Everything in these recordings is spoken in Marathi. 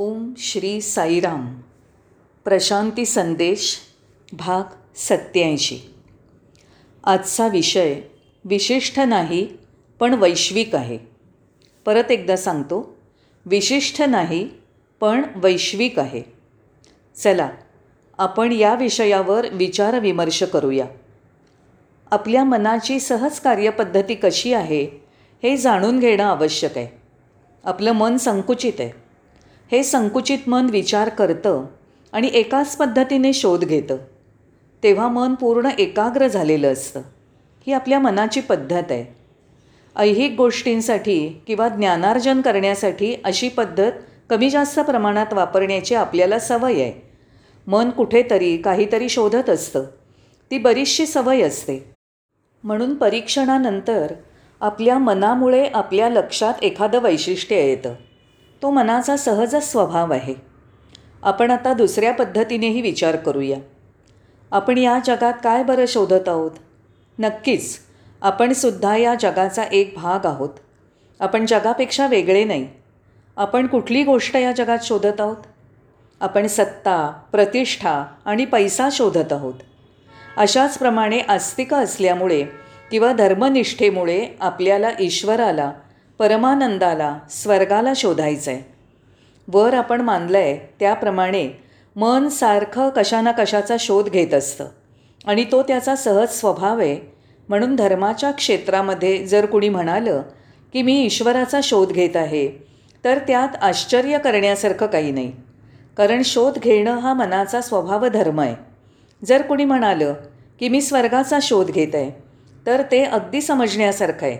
ओम श्री साईराम. प्रशांती संदेश भाग सत्याऐंशी आजचा विषय विशिष्ट नाही पण वैश्विक आहे. परत एकदा सांगतो विशिष्ट नाही पण वैश्विक आहे. चला आपण या विषयावर विचारविमर्श करूया. आपल्या मनाची सहज कार्यपद्धती कशी आहे हे जाणून घेणं आवश्यक आहे. आपलं मन संकुचित आहे. हे संकुचित मन विचार करतं आणि एकाच पद्धतीने शोध घेतं. तेव्हा मन पूर्ण एकाग्र झालेलं असतं. ही आपल्या मनाची पद्धत आहे. ऐहिक गोष्टींसाठी किंवा ज्ञानार्जन करण्यासाठी अशी पद्धत कमी जास्त प्रमाणात वापरण्याची आपल्याला सवय आहे. मन कुठेतरी काहीतरी शोधत असतं. ती बरीचशी सवय असते. म्हणून परीक्षणानंतर आपल्या मनामुळे आपल्या लक्षात एखादं वैशिष्ट्य येतं. तो मनाचा सहजच स्वभाव आहे. आपण आता दुसऱ्या पद्धतीनेही विचार करूया. आपण या जगात काय बरं शोधत आहोत? नक्कीच आपण सुद्धा या जगाचा एक भाग आहोत. आपण जगापेक्षा वेगळे नाही. आपण कुठली गोष्ट या जगात शोधत आहोत? आपण सत्ता प्रतिष्ठा आणि पैसा शोधत आहोत. अशाच प्रमाणे आस्तिक असल्यामुळे किंवा धर्मनिष्ठेमुळे आपल्याला ईश्वराला परमानंदाला स्वर्गाला शोधायचं आहे वर आपण मानलं आहे त्याप्रमाणे मन सारखं कशा ना कशाचा शोध घेत असतं. आणि तो त्याचा सहज स्वभाव आहे. म्हणून धर्माच्या क्षेत्रामध्ये जर कुणी म्हणालं की मी ईश्वराचा शोध घेत आहे तर त्यात आश्चर्य करण्यासारखं काही नाही. कारण शोध घेणं हा मनाचा स्वभाव धर्म आहे. जर कुणी म्हणालं की मी स्वर्गाचा शोध घेत आहे तर ते अगदी समजण्यासारखं आहे.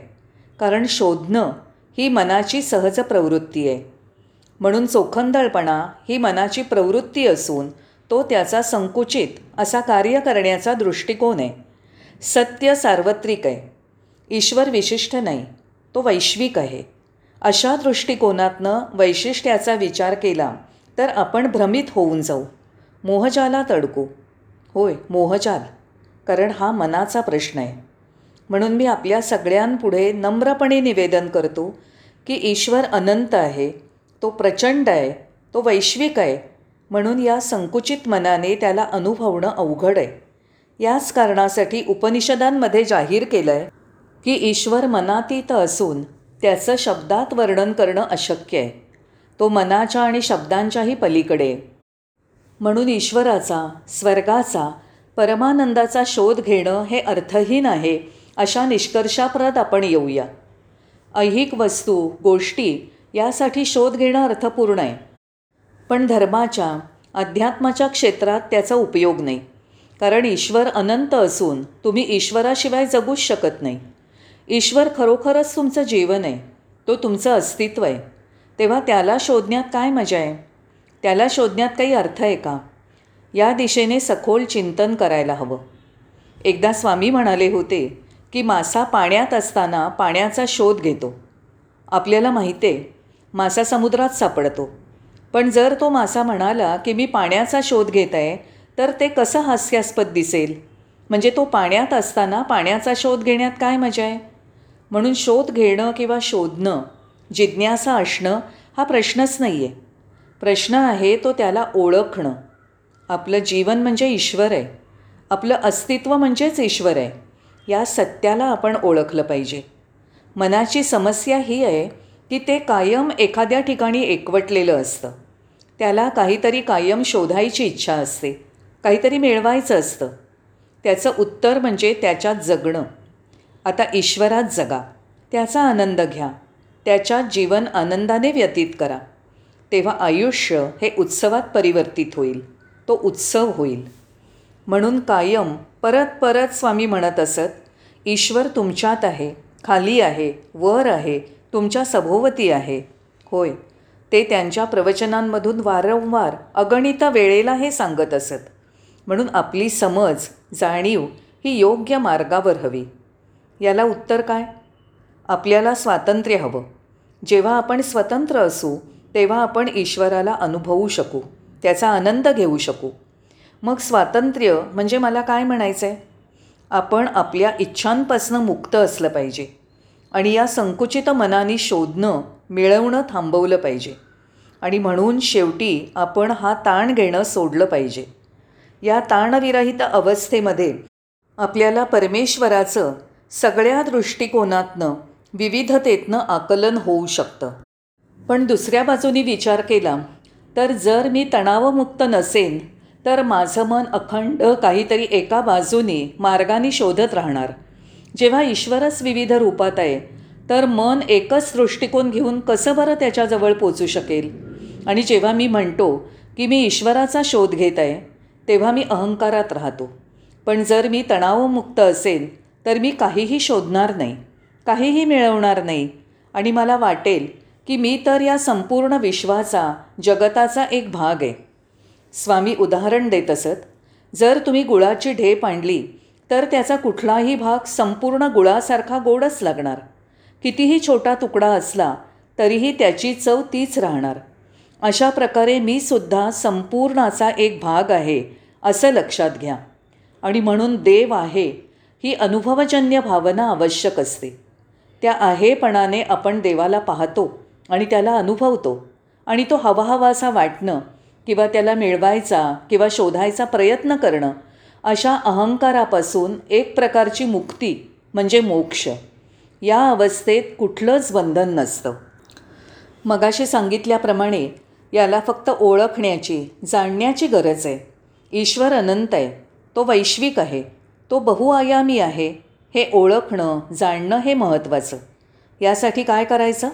कारण शोधणं ही मनाची सहज प्रवृत्ती आहे. म्हणून चोखंदळपणा ही मनाची प्रवृत्ती असून तो त्याचा संकुचित असा कार्य करण्याचा दृष्टिकोन आहे. सत्य सार्वत्रिक आहे. ईश्वर विशिष्ट नाही तो वैश्विक आहे. अशा दृष्टिकोनातनं वैशिष्ट्याचा विचार केला तर आपण भ्रमित होऊन जाऊ. मोहजाला तडकू. होय मोहजाल. कारण हा मनाचा प्रश्न आहे. म्हणून मी आपल्या सगळ्यांपुढे नम्रपणे निवेदन करतो की ईश्वर अनंत आहे तो प्रचंड आहे तो वैश्विक आहे म्हणून या संकुचित मनाने त्याला अनुभवणं अवघड आहे. याच कारणासाठी उपनिषदांमध्ये जाहीर केलं आहे की ईश्वर मनातीत असून त्याचं शब्दात वर्णन करणं अशक्य आहे. तो मनाच्या आणि शब्दांच्याही पलीकडे म्हणून ईश्वराचा स्वर्गाचा परमानंदाचा शोध घेणं हे अर्थहीन आहे अशा निष्कर्षाप्रत आपण येऊया. ऐहिक वस्तू गोष्टी यासाठी शोध घेणं अर्थपूर्ण आहे. पण धर्माच्या अध्यात्माच्या क्षेत्रात त्याचा उपयोग नाही. कारण ईश्वर अनंत असून तुम्ही ईश्वराशिवाय जगूच शकत नाही. ईश्वर खरोखरच तुमचं जीवन आहे. तो तुमचं अस्तित्व आहे. तेव्हा त्याला शोधण्यात काय मजा आहे? त्याला शोधण्यात काही अर्थ आहे का? या दिशेने सखोल चिंतन करायला हवं. एकदा स्वामी म्हणाले होते की मासा पाण्यात असताना पाण्याचा शोध घेतो. आपल्याला माहिती आहे मासा समुद्रात सापडतो. पण जर तो मासा म्हणाला की मी पाण्याचा शोध घेत आहे तर ते कसं हास्यास्पद दिसेल? म्हणजे तो पाण्यात असताना पाण्याचा शोध घेण्यात काय मजा आहे? म्हणून शोध घेणं किंवा शोधणं जिज्ञासा असणं हा प्रश्नच नाही आहे प्रश्न आहे तो त्याला ओळखणं. आपलं जीवन म्हणजे ईश्वर आहे. आपलं अस्तित्व म्हणजेच ईश्वर आहे. या सत्याला आपण ओळखलं पाहिजे. मनाची समस्या ही आहे की ते कायम एखाद्या ठिकाणी एकवटलेलं असतं. त्याला काहीतरी कायम शोधायची इच्छा असते. काहीतरी मिळवायचं असतं. त्याचं उत्तर म्हणजे त्याच्यात जगणं. आता ईश्वरात जगा. त्याचा आनंद घ्या. त्याच्यात जीवन आनंदाने व्यतीत करा. तेव्हा आयुष्य हे उत्सवात परिवर्तित होईल. तो उत्सव होईल. म्हणून कायम परत परत स्वामी म्हणत असत ईश्वर तुमच्यात आहे खाली आहे वर आहे तुमच्या सभोवती आहे. होय ते त्यांच्या प्रवचनांमधून वारंवार अगणित वेळेला हे सांगत असत. म्हणून आपली समज जाणीव ही योग्य मार्गावर हवी. याला उत्तर काय? आपल्याला स्वातंत्र्य हवं. जेव्हा आपण स्वतंत्र असू तेव्हा आपण ईश्वराला अनुभवू शकू त्याचा आनंद घेऊ शकू. मग स्वातंत्र्य म्हणजे मला काय म्हणायचं आहे आपण आपल्या इच्छांपासनं मुक्त असलं पाहिजे आणि या संकुचित मनाने शोधणं मिळवणं थांबवलं पाहिजे. आणि म्हणून शेवटी आपण हा ताण घेणं सोडलं पाहिजे. या ताणविरहित अवस्थेमध्ये आपल्याला परमेश्वराचं सगळ्या दृष्टिकोनातनं विविधतेतनं आकलन होऊ शकतं. पण दुसऱ्या बाजूनी विचार केला तर जर मी तणावमुक्त नसेन तर माझं मन अखंड काहीतरी एका बाजूने मार्गाने शोधत राहणार. जेव्हा ईश्वरच विविध रूपात आहे तर मन एकच दृष्टिकोन घेऊन कसं बरं त्याच्याजवळ पोचू शकेल? आणि जेव्हा मी म्हणतो की मी ईश्वराचा शोध घेत आहे तेव्हा मी अहंकारात राहतो. पण जर मी तणावमुक्त असेल तर मी काहीही शोधणार नाही काहीही मिळवणार नाही. आणि मला वाटेल की मी तर या संपूर्ण विश्वाचा जगताचा एक भाग आहे. स्वामी उदाहरण देत असत जर तुम्ही गुळाची ढेप आणली तर त्याचा कुठलाही भाग संपूर्ण गुळासारखा गोडच लागणार. कितीही छोटा तुकडा असला तरीही त्याची चव तीच राहणार. अशा प्रकारे मी सुद्धा संपूर्णाचा एक भाग आहे असं लक्षात घ्या. आणि म्हणून देव आहे ही अनुभवजन्य भावना आवश्यक असते. त्या आहेपणाने आपण देवाला पाहतो आणि त्याला अनुभवतो आणि तो हवाहवासा वाटणं किंवा त्याला मिळवायचा किंवा शोधायचा प्रयत्न करणं अशा अहंकारापासून एक प्रकारची मुक्ती म्हणजे मोक्ष. या अवस्थेत कुठलंच बंधन नसतं. मगाशी सांगितल्याप्रमाणे याला फक्त ओळखण्याची जाणण्याची गरज आहे. ईश्वर अनंत आहे. तो वैश्विक आहे. तो बहुआयामी आहे. हे ओळखणं जाणणं हे महत्त्वाचं. यासाठी काय करायचं?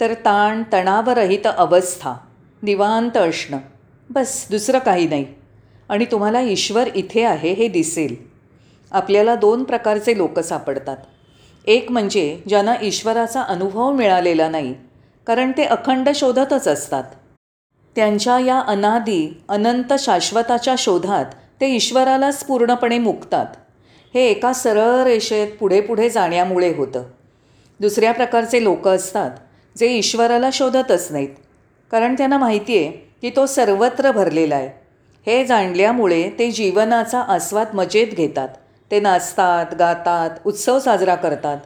तर ताण तणावरहित अवस्था निवांत असणं. बस दुसरं काही नाही. आणि तुम्हाला ईश्वर इथे आहे हे दिसेल. आपल्याला दोन प्रकारचे लोक सापडतात. एक म्हणजे ज्यांना ईश्वराचा अनुभव मिळालेला नाही कारण ते अखंड शोधतच असतात. त्यांच्या या अनादी अनंत शाश्वताच्या शोधात ते ईश्वरालाच पूर्णपणे मुकतात. हे एका सरळ रेषेत पुढे पुढे जाण्यामुळे होतं. दुसऱ्या प्रकारचे लोक असतात जे ईश्वराला शोधतच नाहीत. कारण त्यांना माहिती आहे की तो सर्वत्र भरलेला आहे. हे जाणल्यामुळे ते जीवनाचा आस्वाद मजेत घेतात. ते नाचतात गातात उत्सव साजरा करतात.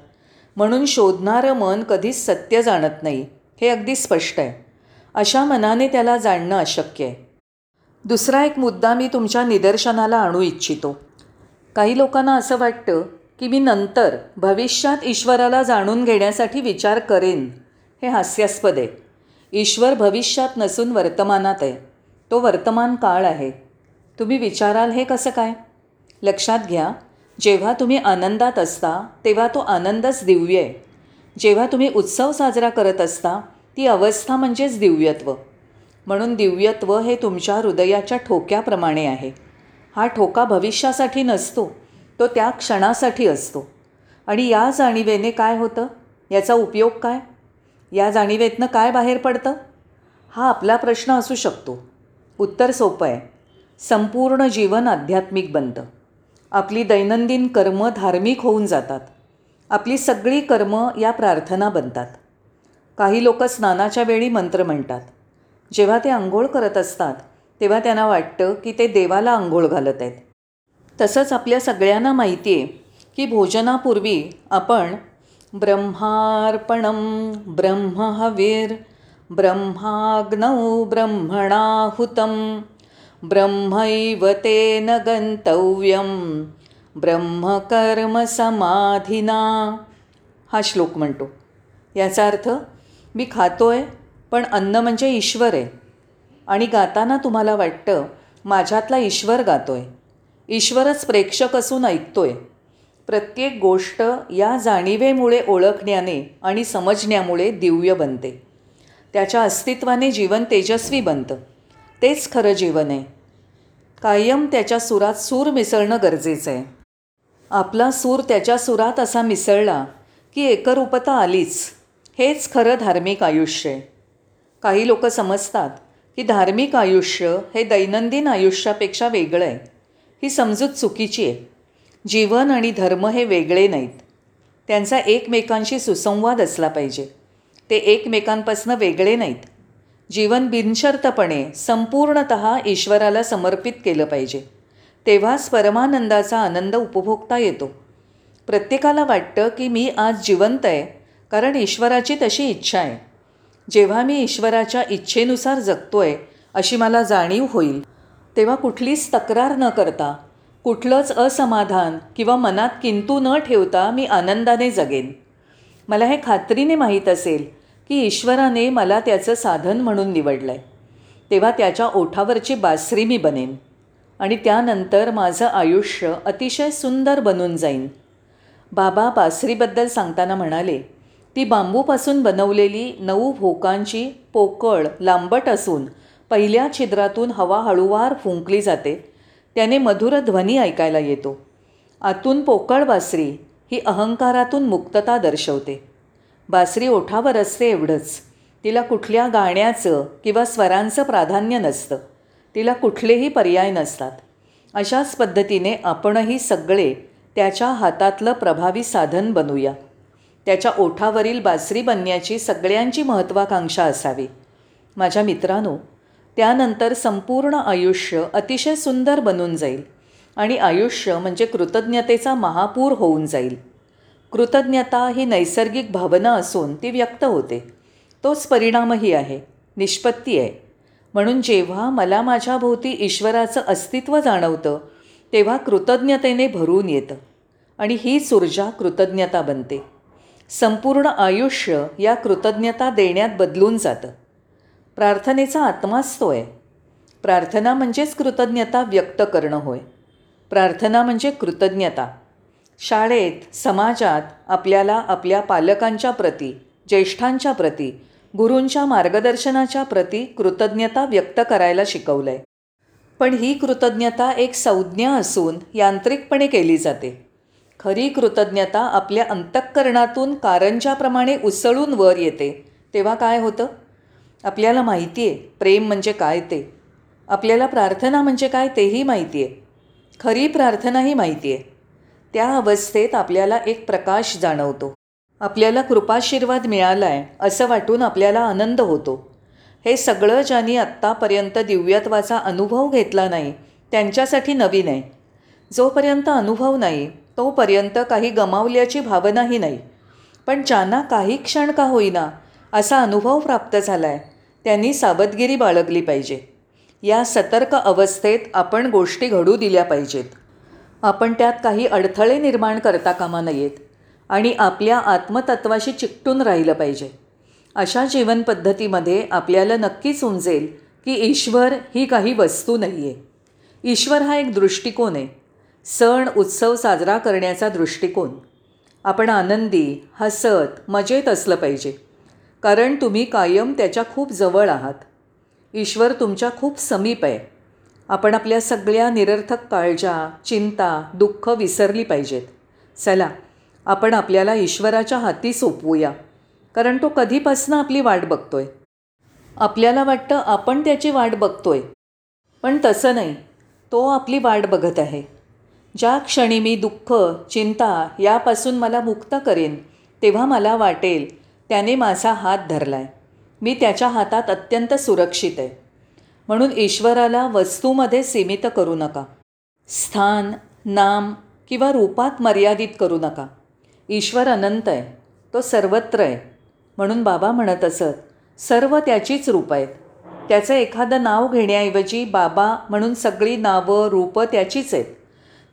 म्हणून शोधणारं मन कधीच सत्य जाणत नाही हे अगदी स्पष्ट आहे. अशा मनाने त्याला जाणणं अशक्य आहे. दुसरा एक मुद्दा मी तुमच्या निदर्शनाला आणू इच्छितो. काही लोकांना असं वाटतं की मी नंतर भविष्यात ईश्वराला जाणून घेण्यासाठी विचार करेन हे हास्यास्पद आहे. ईश्वर भविष्यात नसून वर्तमानात आहे. तो वर्तमान काळ आहे. तुम्ही विचाराल हे कसं काय? लक्षात घ्या जेव्हा तुम्ही आनंदात असता तेव्हा तो आनंदच दिव्य आहे. जेव्हा तुम्ही उत्सव साजरा करत असता ती अवस्था म्हणजेच दिव्यत्व. म्हणून दिव्यत्व हे तुमच्या हृदयाच्या ठोक्याप्रमाणे आहे. हा ठोका भविष्यासाठी नसतो तो त्या क्षणासाठी असतो. आणि या जाणीवेने काय होतं? याचा उपयोग काय? या जाणीवेतनं काय बाहेर पडतं? हा आपला प्रश्न असू शकतो. उत्तर सोपं आहे. संपूर्ण जीवन आध्यात्मिक बनतं. आपली दैनंदिन कर्म धार्मिक होऊन जातात. आपली सगळी कर्म या प्रार्थना बनतात. काही लोक स्नानाच्या वेळी मंत्र म्हणतात. जेव्हा ते आंघोळ करत असतात तेव्हा त्यांना वाटतं की ते देवाला आंघोळ घालत आहेत. तसंच आपल्या सगळ्यांना माहिती आहे की भोजनापूर्वी आपण ब्रह्मार्पणं ब्रह्महवीर ब्रह्माग्नौ ब्रह्मणाहुतं ब्रह्मैव तेन गन्तव्यं ब्रह्मकर्मसमाधिना हा श्लोक म्हणतो. याचा अर्थ मी खातोय पण अन्न म्हणजे ईश्वर आहे. आणि गाताना तुम्हाला वाटतं माझ्यातला ईश्वर गातोय. ईश्वरच प्रेक्षक असून ऐकतोय. प्रत्येक गोष्ट या जाणीवेमुळे ओळखण्याने आणि समजण्यामुळे दिव्य बनते. त्याच्या अस्तित्वाने जीवन तेजस्वी बनतं. तेच खरं जीवन आहे. कायम त्याच्या सुरात सूर मिसळणं गरजेचं आहे. आपला सूर त्याच्या सुरात असा मिसळला की एकरूपता आलीच. हेच खरं धार्मिक आयुष्य आहे. काही लोक समजतात की धार्मिक आयुष्य हे दैनंदिन आयुष्यापेक्षा वेगळं आहे. ही समजूत चुकीची आहे. जीवन आणि धर्म हे वेगळे नाहीत. त्यांचा एकमेकांशी सुसंवाद असला पाहिजे. ते एकमेकांपासून वेगळे नाहीत. जीवन बिनशर्तपणे संपूर्णत ईश्वराला समर्पित केलं पाहिजे. तेव्हाच परमानंदाचा आनंद उपभोगता येतो. प्रत्येकाला वाटतं की मी आज जिवंत आहे कारण ईश्वराची तशी इच्छा आहे. जेव्हा मी ईश्वराच्या इच्छेनुसार जगतो आहे अशी मला जाणीव होईल. तेव्हा कुठलीच तक्रार न करता कुठलंच असमाधान किंवा मनात किंतू न ठेवता मी आनंदाने जगेन. मला हे खात्रीने माहीत असेल की ईश्वराने मला त्याचं साधन म्हणून निवडलं आहे तेव्हा त्याच्या ओठावरची बासरी मी बनेन आणि त्यानंतर माझं आयुष्य अतिशय सुंदर बनून जाईन. बाबा बासरीबद्दल सांगताना म्हणाले ती बांबूपासून बनवलेली नऊ भोकांची पोकळ लांबट असून पहिल्या छिद्रातून हवा हळूवार फुंकली जाते. त्याने मधुर ध्वनी ऐकायला येतो. आतून पोकळ बासरी ही अहंकारातून मुक्तता दर्शवते. बासरी ओठावर असते एवढंच. तिला कुठल्या गाण्याचं किंवा स्वरांचं प्राधान्य नसतं. तिला कुठलेही पर्याय नसतात. अशाच पद्धतीने आपणही सगळे त्याच्या हातातलं प्रभावी साधन बनूया. त्याच्या ओठावरील बासरी बनण्याची सगळ्यांची महत्त्वाकांक्षा असावी. माझ्या मित्रांनो त्यानंतर संपूर्ण आयुष्य अतिशय सुंदर बनून जाईल. आणि आयुष्य म्हणजे कृतज्ञतेचा महापूर होऊन जाईल. कृतज्ञता ही नैसर्गिक भावना असून ती व्यक्त होते. तोच परिणामही आहे. निष्पत्ती आहे. म्हणून जेव्हा मला माझ्याभोवती ईश्वराचं अस्तित्व जाणवतं तेव्हा कृतज्ञतेने भरून येतं. आणि हीच ऊर्जा कृतज्ञता बनते. संपूर्ण आयुष्य या कृतज्ञता देण्यात बदलून जातं. प्रार्थनेचा आत्माच तो आहे प्रार्थना म्हणजेच कृतज्ञता व्यक्त करणं होय. प्रार्थना म्हणजे कृतज्ञता. शाळेत समाजात आपल्याला आपल्या पालकांच्या प्रती ज्येष्ठांच्या प्रती गुरूंच्या मार्गदर्शनाच्या प्रती कृतज्ञता व्यक्त करायला शिकवलं आहे पण ही कृतज्ञता एक संज्ञा असून यांत्रिकपणे केली जाते. खरी कृतज्ञता आपल्या अंतःकरणातून कारंजाप्रमाणे उसळून वर येते. तेव्हा काय होतं? आपल्याला माहिती आहे प्रेम म्हणजे काय ते? आपल्याला प्रार्थना म्हणजे काय तेही माहिती आहे. खरी प्रार्थनाही माहिती आहे. त्या अवस्थेत आपल्याला एक प्रकाश जाणवतो. आपल्याला कृपाशीर्वाद मिळाला आहे असं वाटून आपल्याला आनंद होतो. हे सगळं ज्यांनी आत्तापर्यंत दिव्यत्वाचा अनुभव घेतला नाही त्यांच्यासाठी नवीन आहे. जोपर्यंत अनुभव नाही तोपर्यंत काही गमावल्याची भावनाही नाही. पण ज्यांना काही क्षण का होईना असा अनुभव प्राप्त झाला आहे त्यांनी सावधगिरी बाळगली पाहिजे. या सतर्क अवस्थेत आपण गोष्टी घडू दिल्या पाहिजेत. आपण त्यात काही अडथळे निर्माण करता कामा नयेत आणि आपल्या आत्मतत्वाशी चिकटून राहिलं पाहिजे. अशा जीवनपद्धतीमध्ये आपल्याला नक्कीच उंजेल की ईश्वर ही काही वस्तू नाही आहे ईश्वर हा एक दृष्टिकोन आहे. सण उत्सव साजरा करण्याचा दृष्टिकोन. आपण आनंदी हसत मजेत असलं पाहिजे. कारण तुम्ही कायम त्याच्या खूप जवळ आहात. ईश्वर तुमच्या खूप समीप आहे. आपण आपल्या सगळ्या निरर्थक काळजा चिंता दुःख विसरली पाहिजेत. चला आपण आपल्याला ईश्वराच्या हाती सोपवूया. कारण तो कधीपासून आपली वाट बघतोय. आपल्याला वाटतं आपण त्याची वाट बघतोय. पण तसं नाही. तो आपली वाट बघत आहे. ज्या क्षणी मी दुःख चिंता यापासून मला मुक्त करेन तेव्हा मला वाटेल त्याने माझा हात धरला आहे मी त्याच्या हातात अत्यंत सुरक्षित आहे. म्हणून ईश्वराला वस्तूमध्ये सीमित करू नका. स्थान नाम किंवा रूपात मर्यादित करू नका. ईश्वर अनंत आहे. तो सर्वत्र आहे. म्हणून बाबा म्हणत असत सर्व त्याचीच रूप आहेत. त्याचं एखादं नाव घेण्याऐवजी बाबा म्हणून सगळी नावं रूपं त्याचीच आहेत.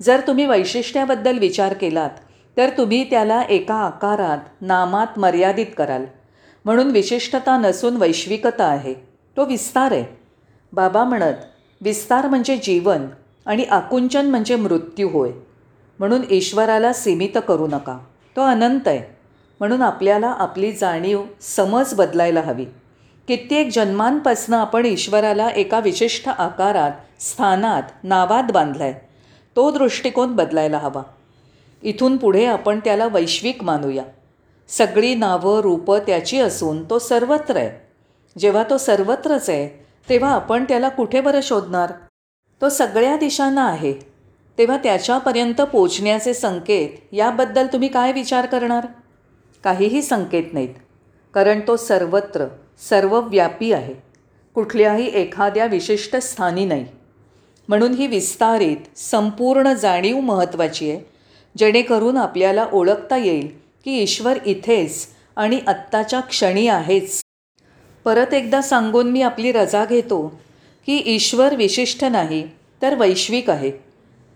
जर तुम्ही वैशिष्ट्याबद्दल विचार केलात तर तुम्ही त्याला एका आकारात नामात मर्यादित कराल. म्हणून विशिष्टता नसून वैश्विकता आहे. तो विस्तार आहे. बाबा म्हणत विस्तार म्हणजे जीवन आणि आकुंचन म्हणजे मृत्यू होय. म्हणून ईश्वराला सीमित करू नका. तो अनंत आहे. म्हणून आपल्याला आपली जाणीव समज बदलायला हवी. कित्येक जन्मांपासनं आपण ईश्वराला एका विशिष्ट आकारात स्थानात नावात बांधला आहे तो दृष्टिकोन बदलायला हवा. इथून पुढे आपण त्याला वैश्विक मानूया. सगळी नावं रूपं त्याची असून तो सर्वत्र आहे. जेव्हा तो सर्वत्रच आहे तेव्हा आपण त्याला कुठे बरं शोधणार? तो सगळ्या दिशांना आहे. तेव्हा त्याच्यापर्यंत पोचण्याचे संकेत याबद्दल तुम्ही काय विचार करणार? काहीही संकेत नाहीत. कारण तो सर्वत्र सर्वव्यापी आहे. कुठल्याही एखाद्या विशिष्ट स्थानी नाही. म्हणून ही विस्तारित संपूर्ण जाणीव महत्त्वाची आहे. जेणेकरून आपल्याला ओळखता येईल की ईश्वर इथेच आणि आत्ताच्या क्षणी आहेच. परत एकदा सांगून मी आपली रजा घेतो की ईश्वर विशिष्ट नाही तर वैश्विक आहे.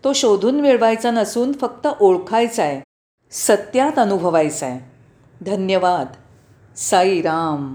तो शोधून मिळवायचा नसून फक्त ओळखायचा आहे सत्यात अनुभवायचा आहे धन्यवाद. साईराम.